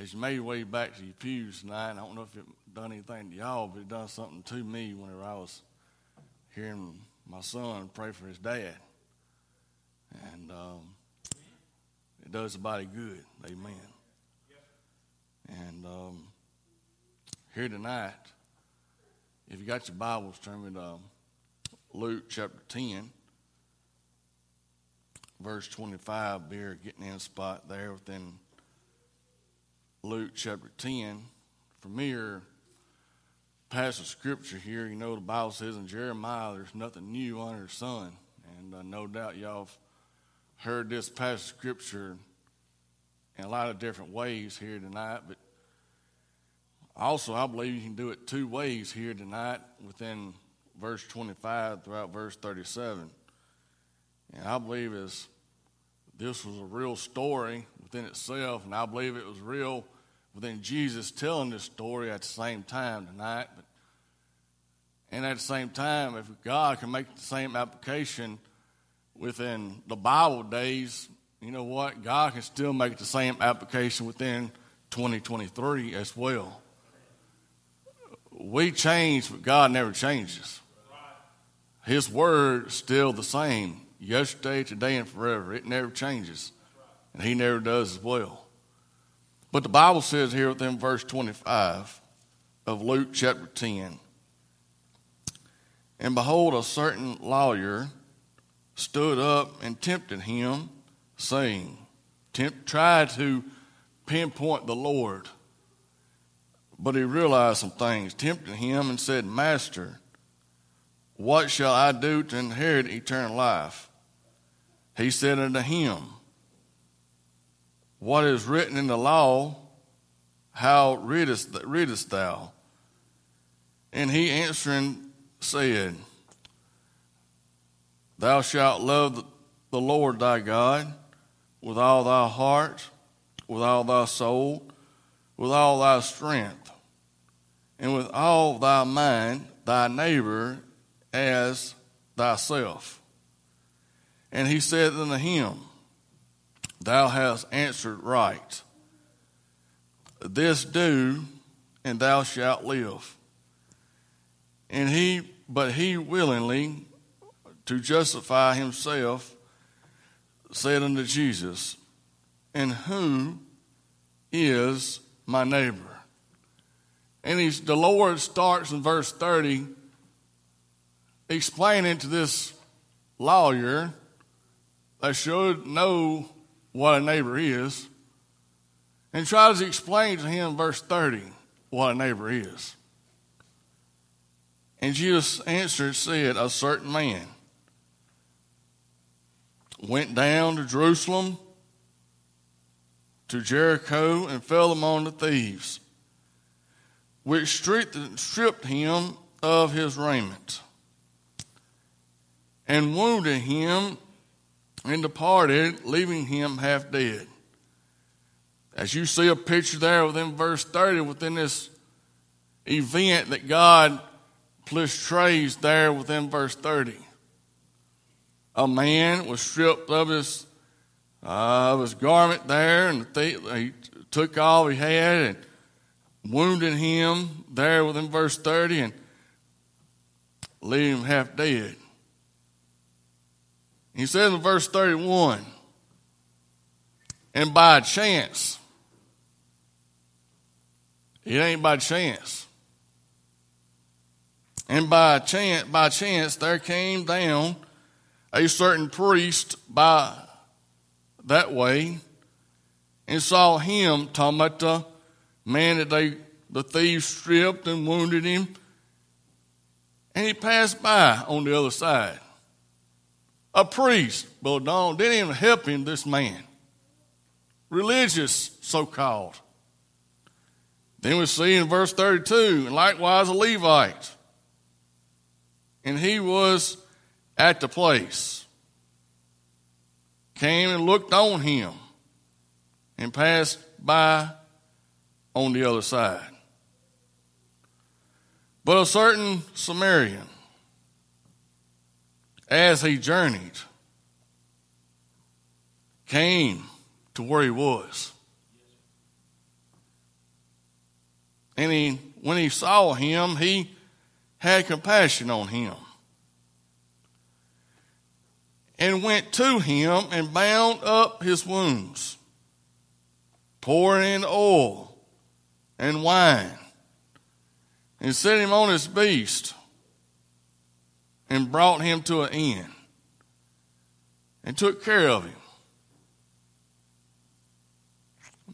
as you made your way back to your pews tonight, I don't know if it done anything to y'all, but it done something to me whenever I was hearing my son pray for his dad. And um, it does the body good. Amen. And um, here tonight, if you got your Bibles, turn me to Luke chapter 10, verse 25. Beer getting in spot there within Luke chapter 10. Familiar passage of scripture here. You know, the Bible says in Jeremiah, there's nothing new under the sun. And uh, no doubt y'all have heard this passage of scripture in a lot of different ways here tonight. But also, I believe you can do it two ways here tonight within verse 25 throughout verse 37. And I believe as this was a real story within itself, and I believe it was real within Jesus telling this story at the same time tonight. But, and at the same time, if God can make the same application within the Bible days, you know what? God can still make the same application within 2023 as well. We change, but God never changes. His word is still the same yesterday, today, and forever. It never changes. And He never does as well. But the Bible says here within verse 25 of Luke chapter 10 And behold, a certain lawyer stood up and tempted him, saying, Tempt, tried to pinpoint the Lord. But he realized some things, tempted him and said, Master, what shall I do to inherit eternal life? He said unto him, what is written in the law, how readest, readest thou? And he answering said, Thou shalt love the Lord thy God with all thy heart, with all thy soul, with all thy strength, and with all thy mind, thy neighbor as thyself. And he said unto him, Thou hast answered right. This do, and thou shalt live. And he, but he willingly, to justify himself, said unto Jesus, And who is my neighbor? And he's, the Lord starts in verse 30 explaining to this lawyer that should know what a neighbor is and tries to explain to him, verse 30, what a neighbor is. And Jesus answered, said, A certain man went down to Jerusalem, to Jericho, and fell among the thieves, which stripped him of his raiment, and wounded him and departed, leaving him half dead. As you see a picture there within verse 30, within this event that God portrays there within verse 30. A man was stripped of his, uh, of his garment there, and he took all he had and wounded him there within verse 30 and leaving him half dead. He says in verse 31 and by chance, it ain't by chance. And by chance, by chance, there came down a certain priest by that way and saw him talking about the man that they the thieves stripped and wounded him. And he passed by on the other side a priest, Brother Don, didn't even help him, this man. Religious, so called. Then we see in verse 32, and likewise a Levite. And he was at the place. Came and looked on him and passed by on the other side. But a certain Samaritan as he journeyed, came to where he was. And he, when he saw him, he had compassion on him. And went to him and bound up his wounds, pouring in oil and wine, and set him on his beast, and brought him to an end and took care of him.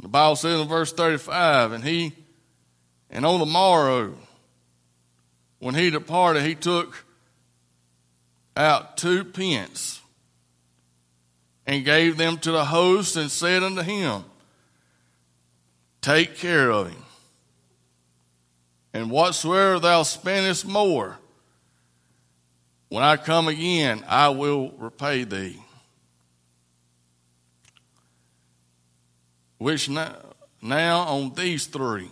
The Bible says in verse 35, and he, and on the morrow, when he departed, he took out two pence and gave them to the host and said unto him, Take care of him. And whatsoever thou spendest more, when I come again, I will repay thee. Which now, now on these three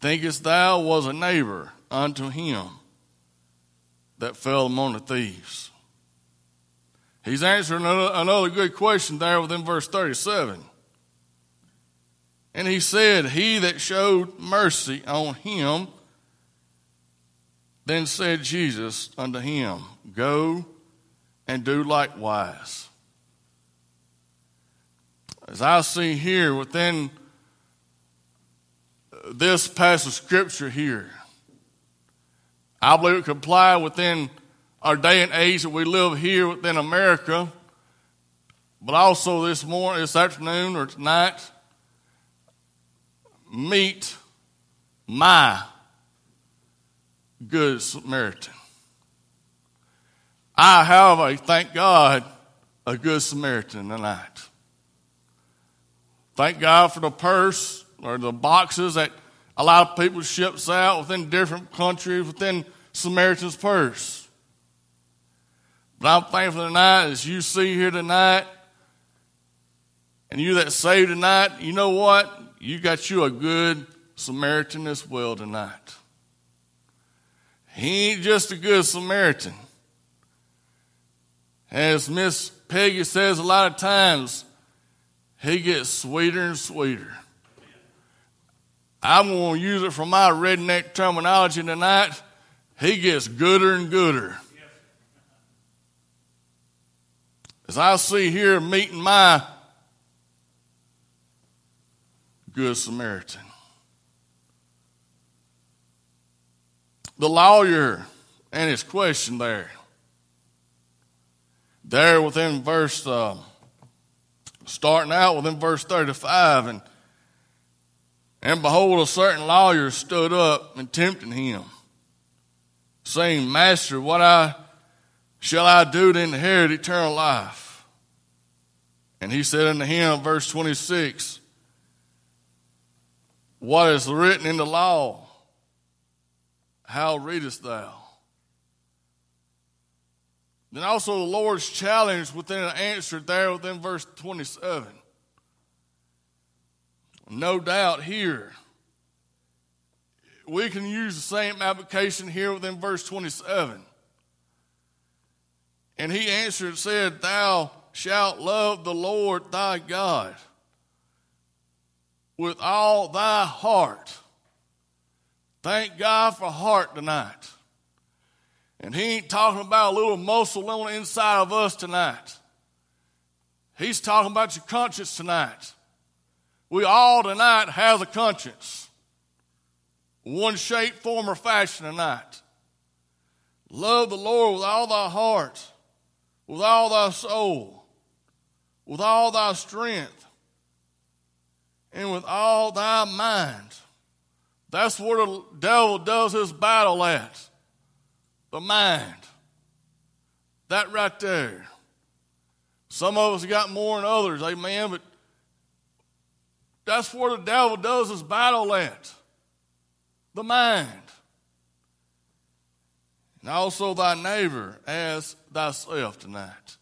thinkest thou was a neighbor unto him that fell among the thieves? He's answering another good question there within verse 37. And he said, He that showed mercy on him, then said Jesus unto him, Go and do likewise. As I see here within this passage of scripture here, I believe it could apply within our day and age that we live here within America, but also this morning, this afternoon, or tonight, meet my good Samaritan. I have a, thank God, a good Samaritan tonight. Thank God for the purse or the boxes that a lot of people ships out within different countries within Samaritan's purse. But I'm thankful tonight as you see here tonight, and you that saved tonight, you know what? You got you a good Samaritan as well tonight. He ain't just a good Samaritan. As Miss Peggy says a lot of times, he gets sweeter and sweeter. I'm going to use it for my redneck terminology tonight. He gets gooder and gooder. As I see here meeting my good Samaritan. The lawyer and his question there. There within verse uh, starting out within verse 35. And, and behold, a certain lawyer stood up and tempted him, saying, Master, what I shall I do to inherit eternal life? And he said unto him, verse 26, What is written in the law? How readest thou? Then also the Lord's challenge within an answer there within verse 27. No doubt here, we can use the same application here within verse 27. And he answered and said, Thou shalt love the Lord thy God with all thy heart. Thank God for heart tonight. And he ain't talking about a little muscle on the inside of us tonight. He's talking about your conscience tonight. We all tonight have a conscience. One shape, form, or fashion tonight. Love the Lord with all thy heart, with all thy soul, with all thy strength, and with all thy mind. That's where the devil does his battle at the mind. That right there. Some of us got more than others, amen, but that's where the devil does his battle at the mind. And also thy neighbor as thyself tonight.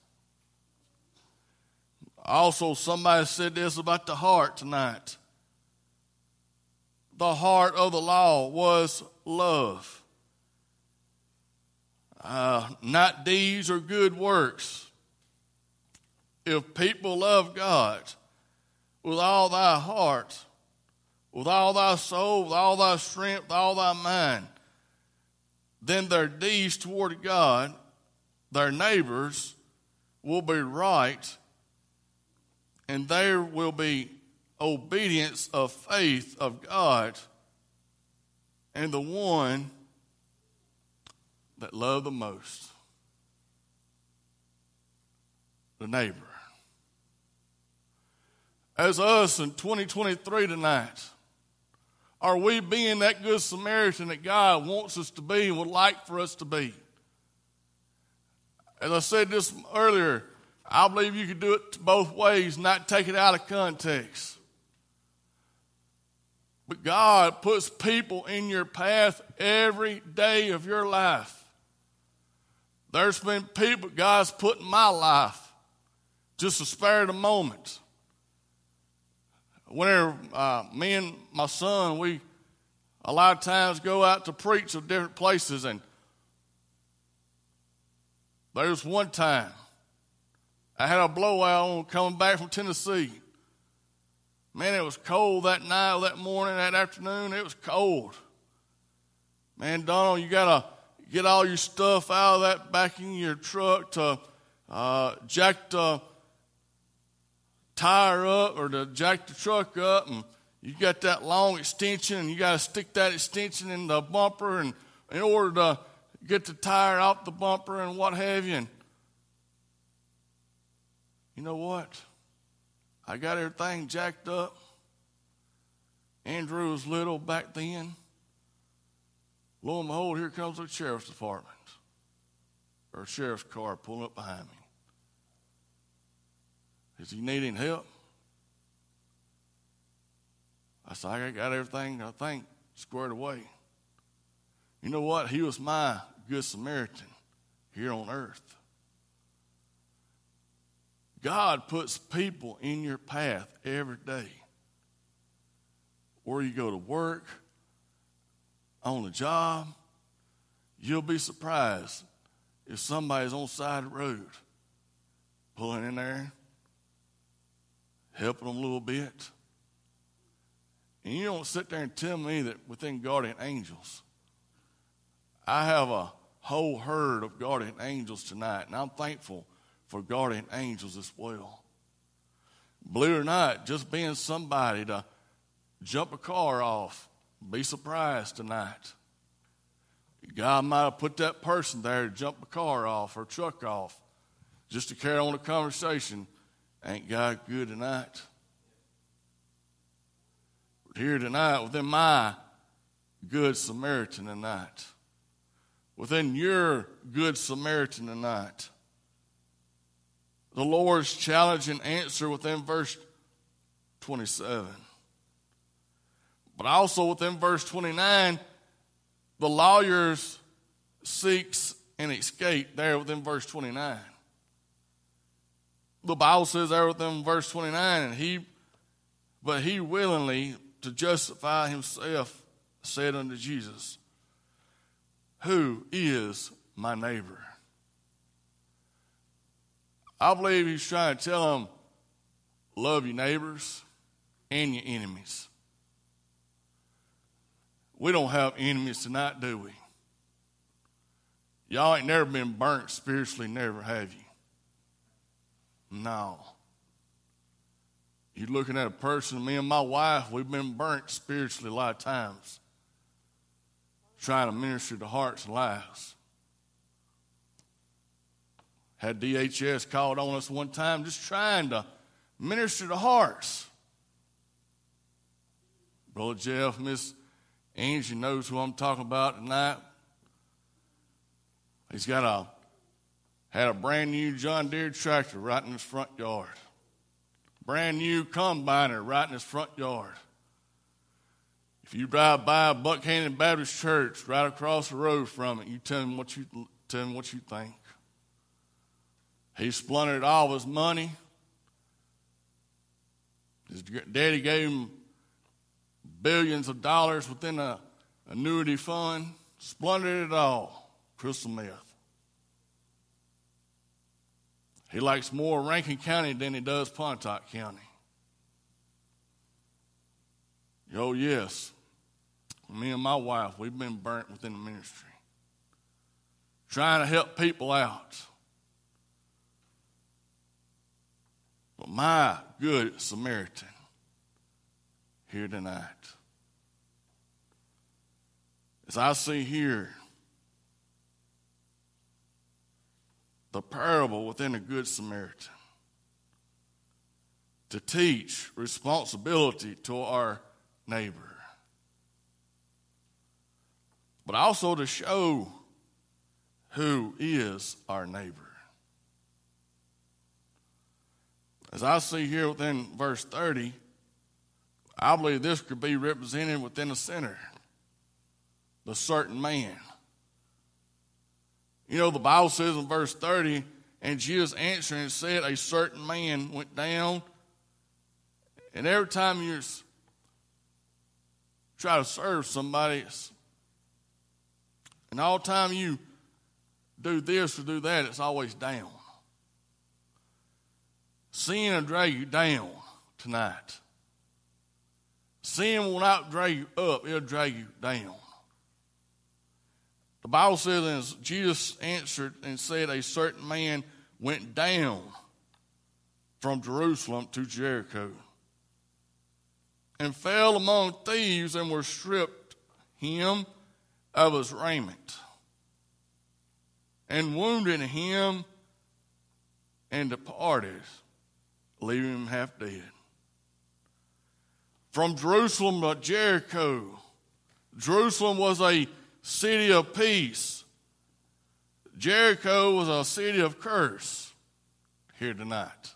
Also, somebody said this about the heart tonight. The heart of the law was love uh, not deeds or good works. If people love God with all thy heart, with all thy soul, with all thy strength, with all thy mind, then their deeds toward God, their neighbors, will be right, and there will be obedience of faith of God and the one that love the most the neighbor. As us in 2023 tonight, are we being that good Samaritan that God wants us to be and would like for us to be? As I said this earlier, I believe you could do it both ways, not take it out of context. But God puts people in your path every day of your life. There's been people God's put in my life just to spare the moment. Whenever uh, me and my son, we a lot of times go out to preach at different places, and there's one time I had a blowout on coming back from Tennessee. Man, it was cold that night, that morning, that afternoon. It was cold. Man, Donald, you got to get all your stuff out of that back in your truck to uh, jack the tire up or to jack the truck up. And you got that long extension, and you got to stick that extension in the bumper and in order to get the tire out the bumper and what have you. And you know what? I got everything jacked up. Andrew was little back then. Lo and behold, here comes the sheriff's department or sheriff's car pulling up behind me. Is he needing help? I said, I got everything I think squared away. You know what? He was my good Samaritan here on earth. God puts people in your path every day. Where you go to work, on the job, you'll be surprised if somebody's on the side of the road pulling in there, helping them a little bit. And you don't sit there and tell me that within guardian angels, I have a whole herd of guardian angels tonight, and I'm thankful for guardian angels as well. Believe it or not, just being somebody to jump a car off, be surprised tonight. God might have put that person there to jump a car off or truck off just to carry on a conversation. Ain't God good tonight? Here tonight, within my good Samaritan tonight, within your good Samaritan tonight, the Lord's challenge and answer within verse 27. But also within verse 29, the lawyers seeks an escape there within verse 29. The Bible says there within verse 29, and he, but he willingly, to justify himself, said unto Jesus, Who is my neighbor? I believe he's trying to tell them, love your neighbors and your enemies. We don't have enemies tonight, do we? Y'all ain't never been burnt spiritually, never have you? No. You're looking at a person, me and my wife, we've been burnt spiritually a lot of times, trying to minister to hearts and lives. Had DHS called on us one time just trying to minister to hearts. Brother Jeff, Miss Angie knows who I'm talking about tonight. He's got a had a brand new John Deere tractor right in his front yard. Brand new combiner right in his front yard. If you drive by Buckhannon Baptist Church right across the road from it, you tell him what you tell him what you think. He splundered all his money. His daddy gave him billions of dollars within an annuity fund, splundered it all. Crystal meth. He likes more Rankin County than he does Pontotoc County. Oh, yes. Me and my wife, we've been burnt within the ministry, trying to help people out. But my good Samaritan here tonight, as I see here, the parable within a good Samaritan to teach responsibility to our neighbor, but also to show who is our neighbor. As I see here within verse 30, I believe this could be represented within a sinner, the certain man. You know, the Bible says in verse 30, and Jesus answering said, A certain man went down. And every time you try to serve somebody, and all time you do this or do that, it's always down. Sin will drag you down tonight. Sin will not drag you up, it'll drag you down. The Bible says, and Jesus answered and said, A certain man went down from Jerusalem to Jericho and fell among thieves and were stripped him of his raiment and wounded him and departed, leaving him half dead. From Jerusalem to Jericho, Jerusalem was a city of peace. Jericho was a city of curse here tonight.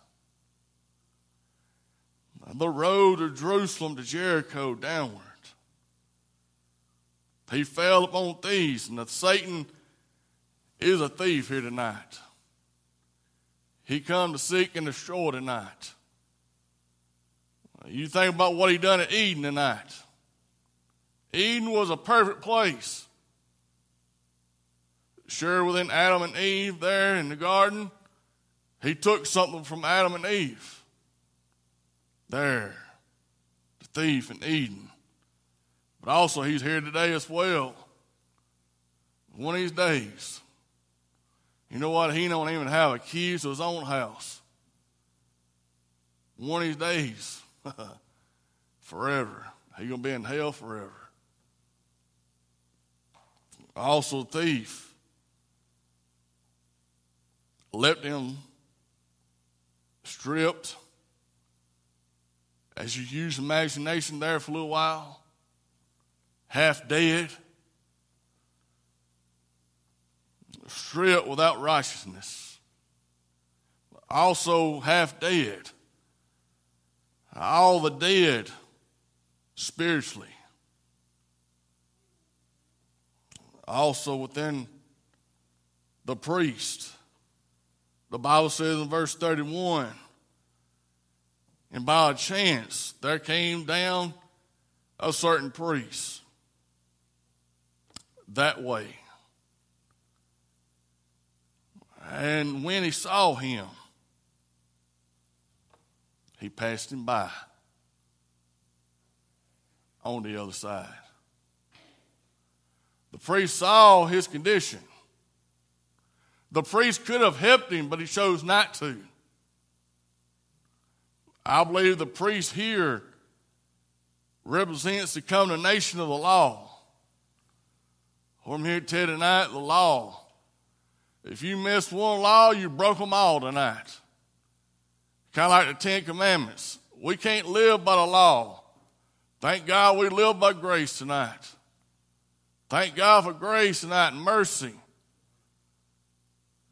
The road of Jerusalem to Jericho downward. He fell upon thieves, and Satan is a thief here tonight. He come to seek and destroy tonight. You think about what he done at Eden tonight. Eden was a perfect place. Sure, within Adam and Eve there in the garden, he took something from Adam and Eve. There, the thief in Eden. But also, he's here today as well. One of these days, you know what? He don't even have a key to his own house. One of these days, forever, he gonna be in hell forever. Also, thief left him stripped. As you use imagination there for a little while, half dead, stripped without righteousness, also half dead. All the dead spiritually. Also within the priest the Bible says in verse 31 and by a chance there came down a certain priest that way. And when he saw him, he passed him by on the other side. The priest saw his condition. The priest could have helped him, but he chose not to. I believe the priest here represents the condemnation of the law. I'm here to tell tonight the law. If you missed one law, you broke them all tonight. Kind of like the Ten Commandments. We can't live by the law. Thank God we live by grace tonight. Thank God for grace tonight and mercy.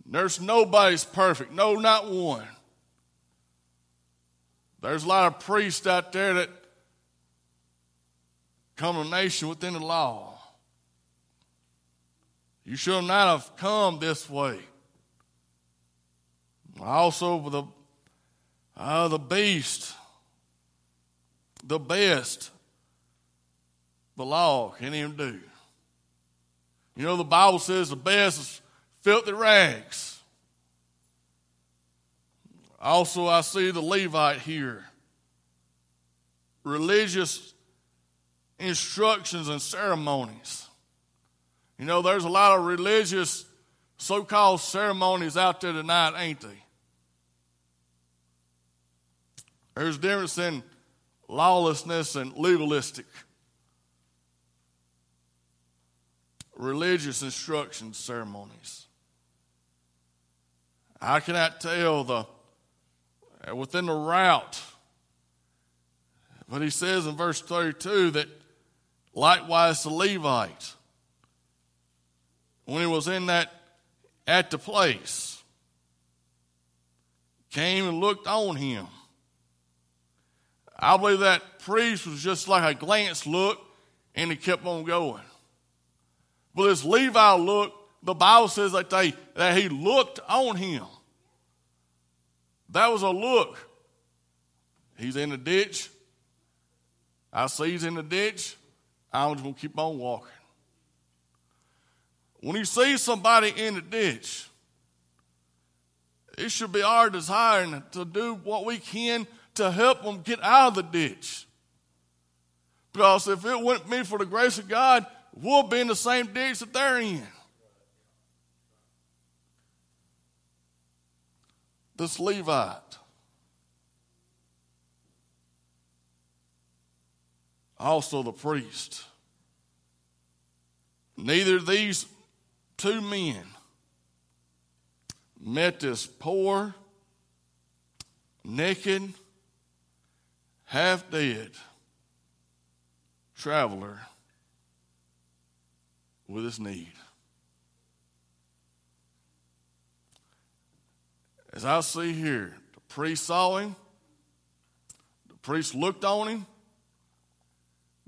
There's nobody's perfect. No, not one. There's a lot of priests out there that come to nation within the law. You should not have come this way. Also, the uh, the beast, the best, the law can't even do. You know, the Bible says the best is filthy rags. Also, I see the Levite here. Religious instructions and ceremonies. You know, there's a lot of religious so called ceremonies out there tonight, ain't they? There's a difference in lawlessness and legalistic. Religious instruction ceremonies. I cannot tell the within the route. But he says in verse 32 that likewise the Levite, when he was in that at the place, came and looked on him. I believe that priest was just like a glance look and he kept on going. But this Levi look, the Bible says that, they, that he looked on him. That was a look. He's in the ditch. I see he's in the ditch. I'm just to keep on walking. When you see somebody in the ditch, it should be our desire to do what we can to help them get out of the ditch. Because if it wouldn't be for the grace of God, we'll be in the same ditch that they're in. This Levite. Also the priest. Neither these two men met this poor, naked, half dead traveler with his need. As I see here, the priest saw him, the priest looked on him,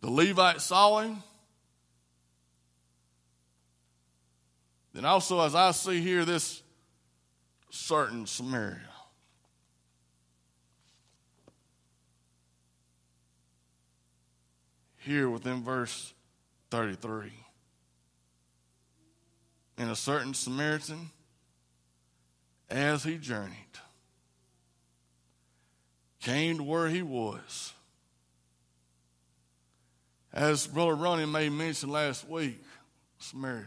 the Levite saw him, Then also, as I see here, this certain Samaria. Here within verse 33. And a certain Samaritan, as he journeyed, came to where he was. As Brother Ronnie made mention last week, Samaria.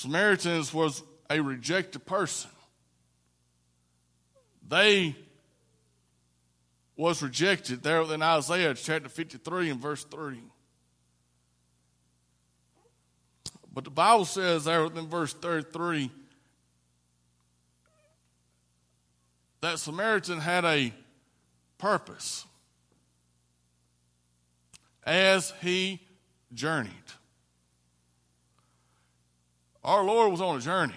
Samaritans was a rejected person. They was rejected there in Isaiah chapter 53 and verse 3. But the Bible says there in verse 33 that Samaritan had a purpose as he journeyed. Our Lord was on a journey.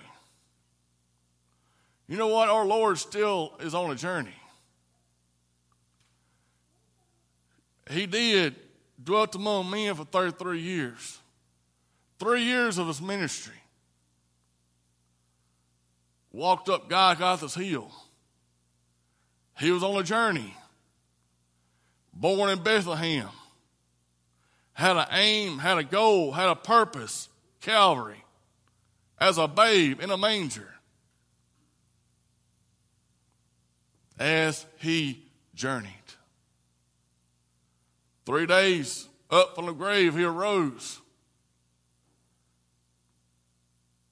You know what? Our Lord still is on a journey. He did dwelt among men for 33 years. Three years of his ministry. Walked up Golgotha's hill. He was on a journey. Born in Bethlehem. Had an aim, had a goal, had a purpose. Calvary as a babe in a manger as he journeyed. Three days up from the grave, he arose.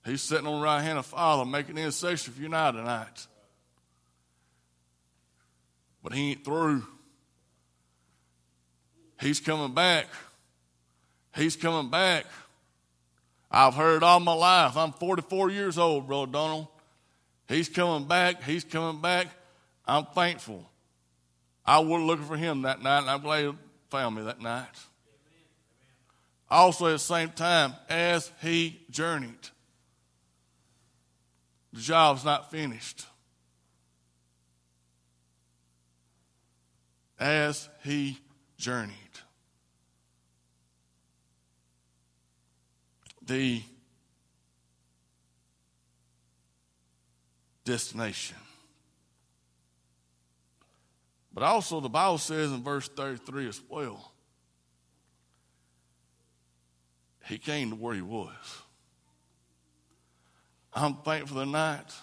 He's sitting on the right hand of Father, making intercession for you now tonight. But he ain't through. He's coming back. He's coming back. I've heard all my life. I'm 44 years old, Brother Donald. He's coming back. He's coming back. I'm thankful. I was looking for him that night, and I'm glad he found me that night. Also, at the same time, as he journeyed, the job's not finished. As he journeyed. The destination. But also, the Bible says in verse 33 as well, he came to where he was. I'm thankful tonight,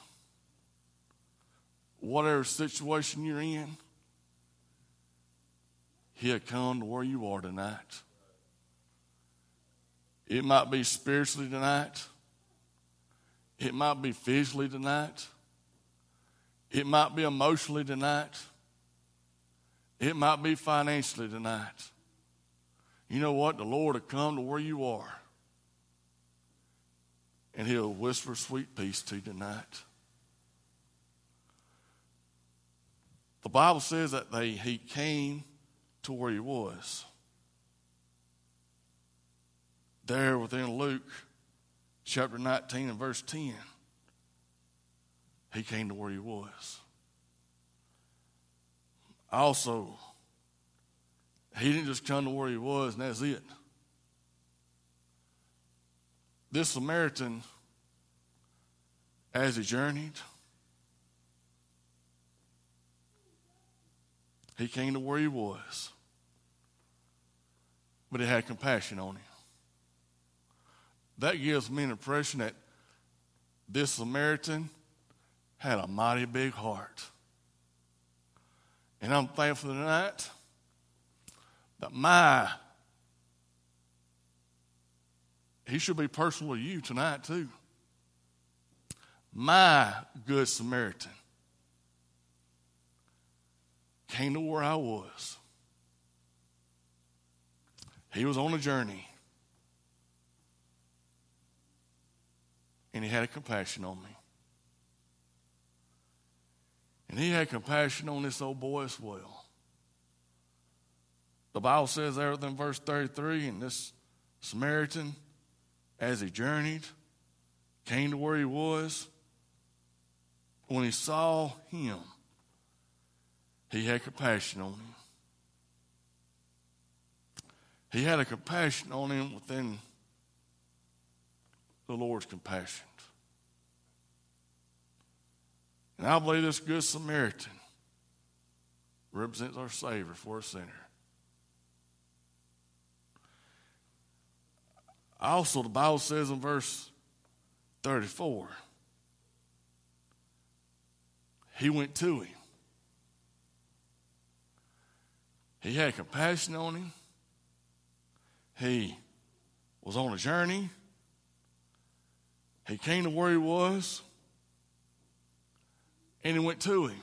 whatever situation you're in, He'll come to where you are tonight. It might be spiritually tonight. It might be physically tonight. It might be emotionally tonight. It might be financially tonight. You know what? The Lord will come to where you are. And He'll whisper sweet peace to you tonight. The Bible says that they, He came to where He was there within Luke chapter 19 and verse 10. He came to where he was. Also, he didn't just come to where he was and that's it. This Samaritan, as he journeyed, he came to where he was, but he had compassion on him that gives me an impression that this Samaritan had a mighty big heart. And I'm thankful tonight that my, he should be personal to you tonight too. My good Samaritan came to where I was. He was on a journey. And he had compassion on me. And he had compassion on this old boy as well. The Bible says there in verse 33, and this Samaritan, as he journeyed, came to where he was. When he saw him, he had compassion on him. He had a compassion on him within the Lord's compassion. And I believe this Good Samaritan represents our Savior for a sinner. Also, the Bible says in verse 34, he went to him. He had compassion on him. He was on a journey. He came to where he was and he went to him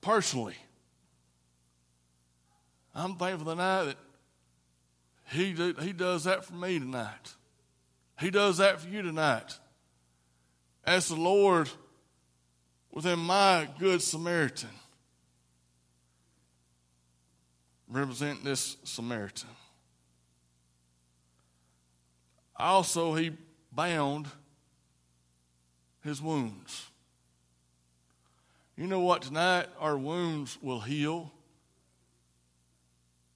personally. I'm thankful tonight that he, he does that for me tonight. He does that for you tonight. As the Lord within my good Samaritan, represent this Samaritan. Also, he bound his wounds. You know what? Tonight, our wounds will heal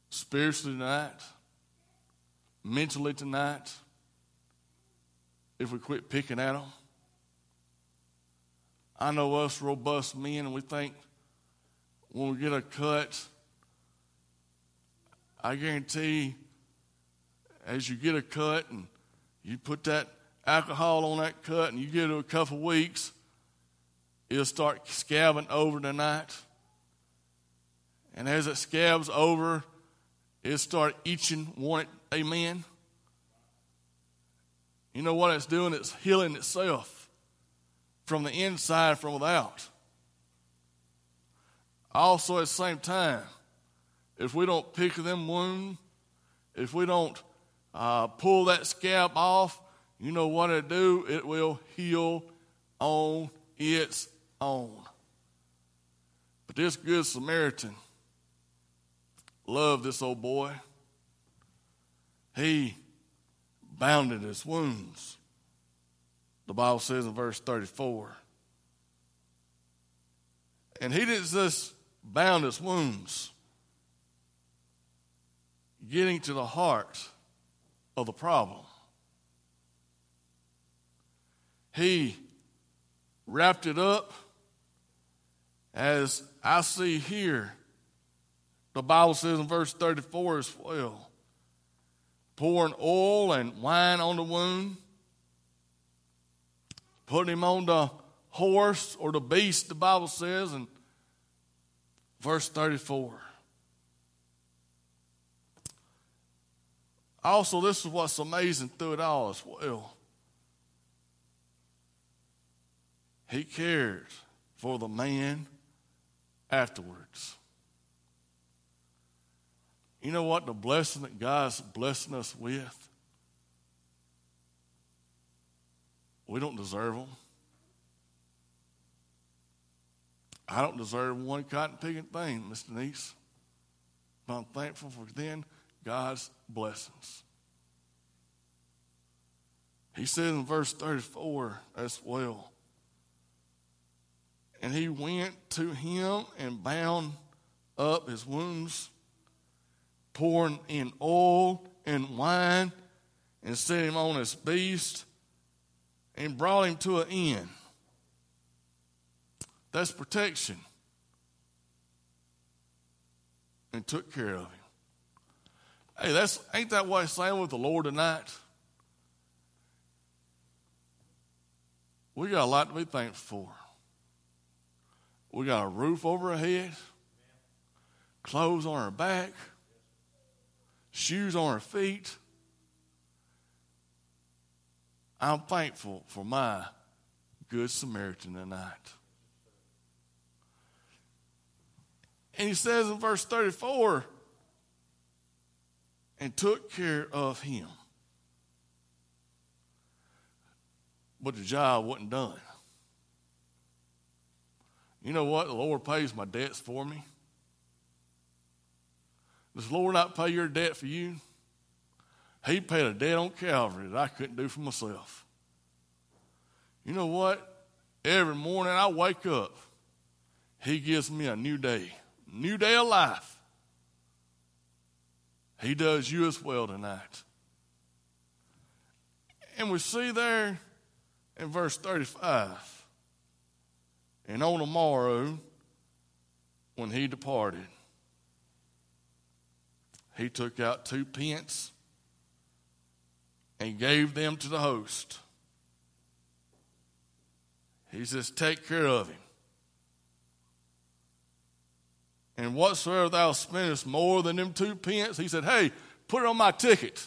spiritually tonight, mentally tonight, if we quit picking at them. I know us robust men, and we think when we get a cut, I guarantee as you get a cut and you put that alcohol on that cut and you get it a couple weeks, it'll start scabbing over tonight. And as it scabs over, it'll start itching, want it, amen. You know what it's doing? It's healing itself from the inside, from without. Also, at the same time, if we don't pick them wound, if we don't uh, pull that scab off, you know what it'll do? It will heal on its on. But this good Samaritan loved this old boy. He bounded his wounds. The Bible says in verse 34. And he didn't just bound his wounds, getting to the heart of the problem. He wrapped it up as I see here, the Bible says in verse 34 as well pouring oil and wine on the wound, putting him on the horse or the beast, the Bible says, in verse 34. Also, this is what's amazing through it all as well. He cared for the man afterwards. You know what? The blessing that God's blessing us with, we don't deserve them. I don't deserve one cotton picking thing, Miss Denise. But I'm thankful for then God's blessings. He says in verse 34 as well. And he went to him and bound up his wounds, pouring in oil and wine, and set him on his beast, and brought him to an inn. That's protection. And took care of him. Hey, that's ain't that what he's saying with the Lord tonight? We got a lot to be thankful for. We got a roof over our head, clothes on our back, shoes on our feet. I'm thankful for my good Samaritan tonight. And he says in verse 34 and took care of him. But the job wasn't done. You know what? The Lord pays my debts for me. Does the Lord not pay your debt for you? He paid a debt on Calvary that I couldn't do for myself. You know what? Every morning I wake up, He gives me a new day, new day of life. He does you as well tonight. And we see there in verse 35 and on the morrow, when he departed, he took out two pence and gave them to the host. He says, Take care of him. And whatsoever thou spendest more than them two pence, he said, Hey, put it on my ticket.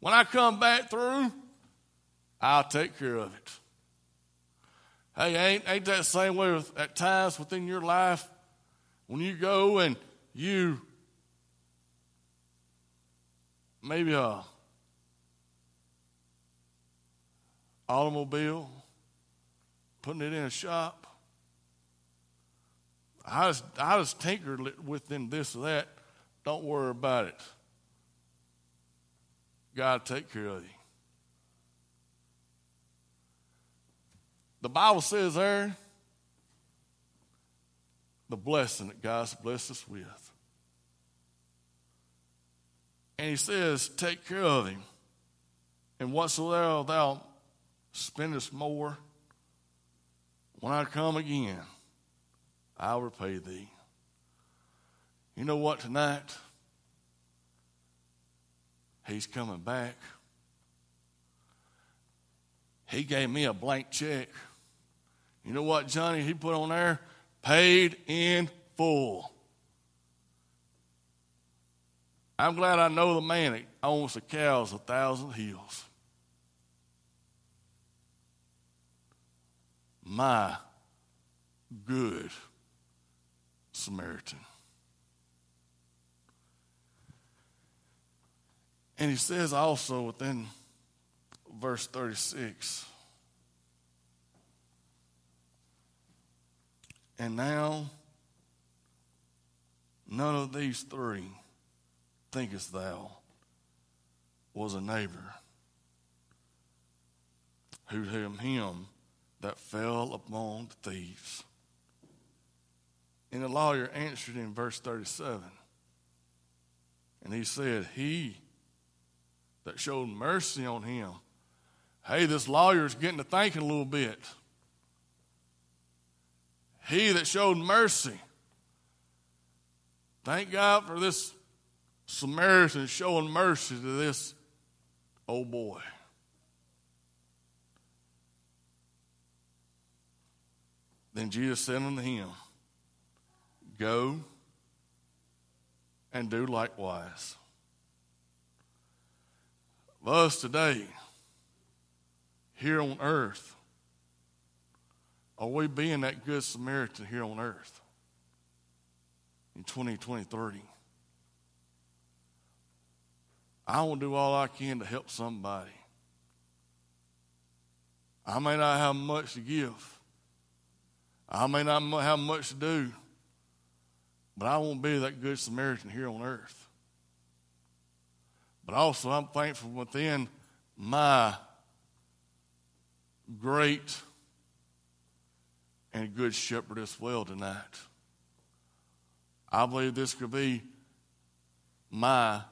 When I come back through, I'll take care of it. Hey, ain't, ain't that the same way with, at times within your life when you go and you maybe a automobile, putting it in a shop. I just, I just tinkered within this or that. Don't worry about it. God take care of you. The Bible says there the blessing that God's blessed us with. And he says, Take care of him. And whatsoever thou spendest more, when I come again, I'll repay thee. You know what, tonight? He's coming back. He gave me a blank check. You know what, Johnny? He put on there paid in full. I'm glad I know the man that owns the cows a thousand hills. My good Samaritan. And he says also within verse 36 And now, none of these three, thinkest thou, was a neighbor who him, him that fell upon the thieves. And the lawyer answered in verse 37. And he said, He that showed mercy on him. Hey, this lawyer's getting to thinking a little bit. He that showed mercy. Thank God for this Samaritan showing mercy to this old boy. Then Jesus said unto him, Go and do likewise. For us today, here on earth, are we being that good Samaritan here on earth in 2023? I will do all I can to help somebody. I may not have much to give. I may not have much to do, but I won't be that good Samaritan here on earth. But also, I'm thankful within my great and good shepherd as well tonight. I believe this could be my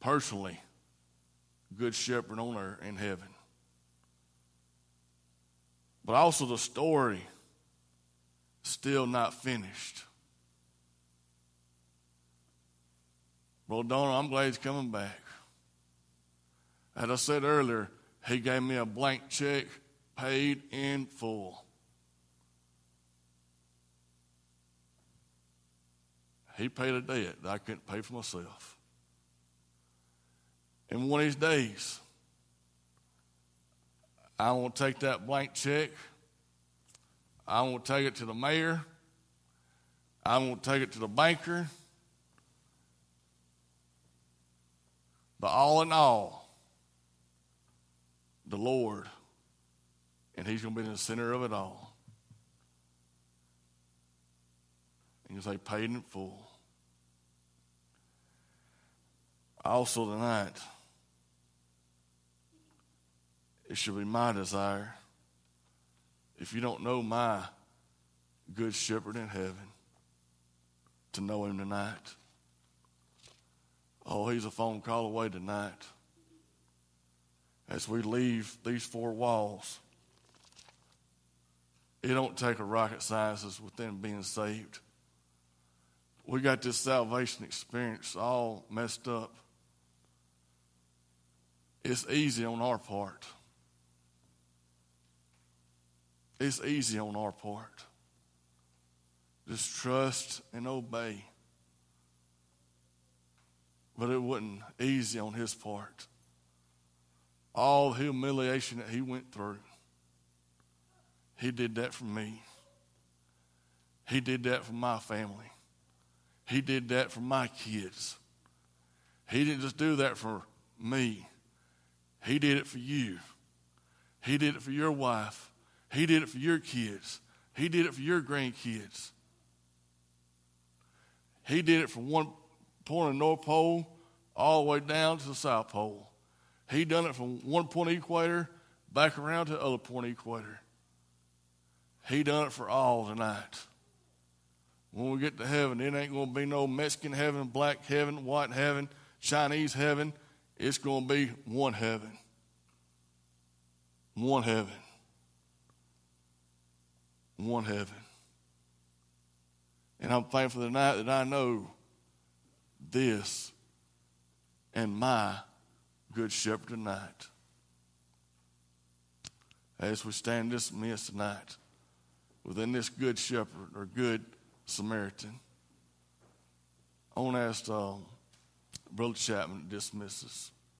personally good shepherd on earth in heaven. But also the story still not finished. Brother Donald, I'm glad he's coming back. As I said earlier, he gave me a blank check paid in full. He paid a debt that I couldn't pay for myself. And one of these days, I want to take that blank check. I want to take it to the mayor. I want to take it to the banker. But all in all, the Lord, and He's going to be in the center of it all. And say, paid in full. Also, tonight, it should be my desire, if you don't know my good shepherd in heaven, to know him tonight. Oh, he's a phone call away tonight. As we leave these four walls, it don't take a rocket scientist within being saved. We got this salvation experience all messed up. It's easy on our part. It's easy on our part. Just trust and obey. But it wasn't easy on his part. All the humiliation that he went through, he did that for me. He did that for my family. He did that for my kids. He didn't just do that for me, He did it for you. He did it for your wife. He did it for your kids. He did it for your grandkids. He did it from one point of the North Pole all the way down to the South Pole. He done it from one point of equator back around to the other point of equator. He done it for all tonight. When we get to heaven, it ain't going to be no Mexican heaven, black heaven, white heaven, Chinese heaven. It's going to be one heaven. One heaven one heaven. And I'm thankful tonight that I know this and my good shepherd tonight. As we stand this midst tonight, within this good shepherd or good Samaritan, I want to ask um, Brother Chapman to dismiss us.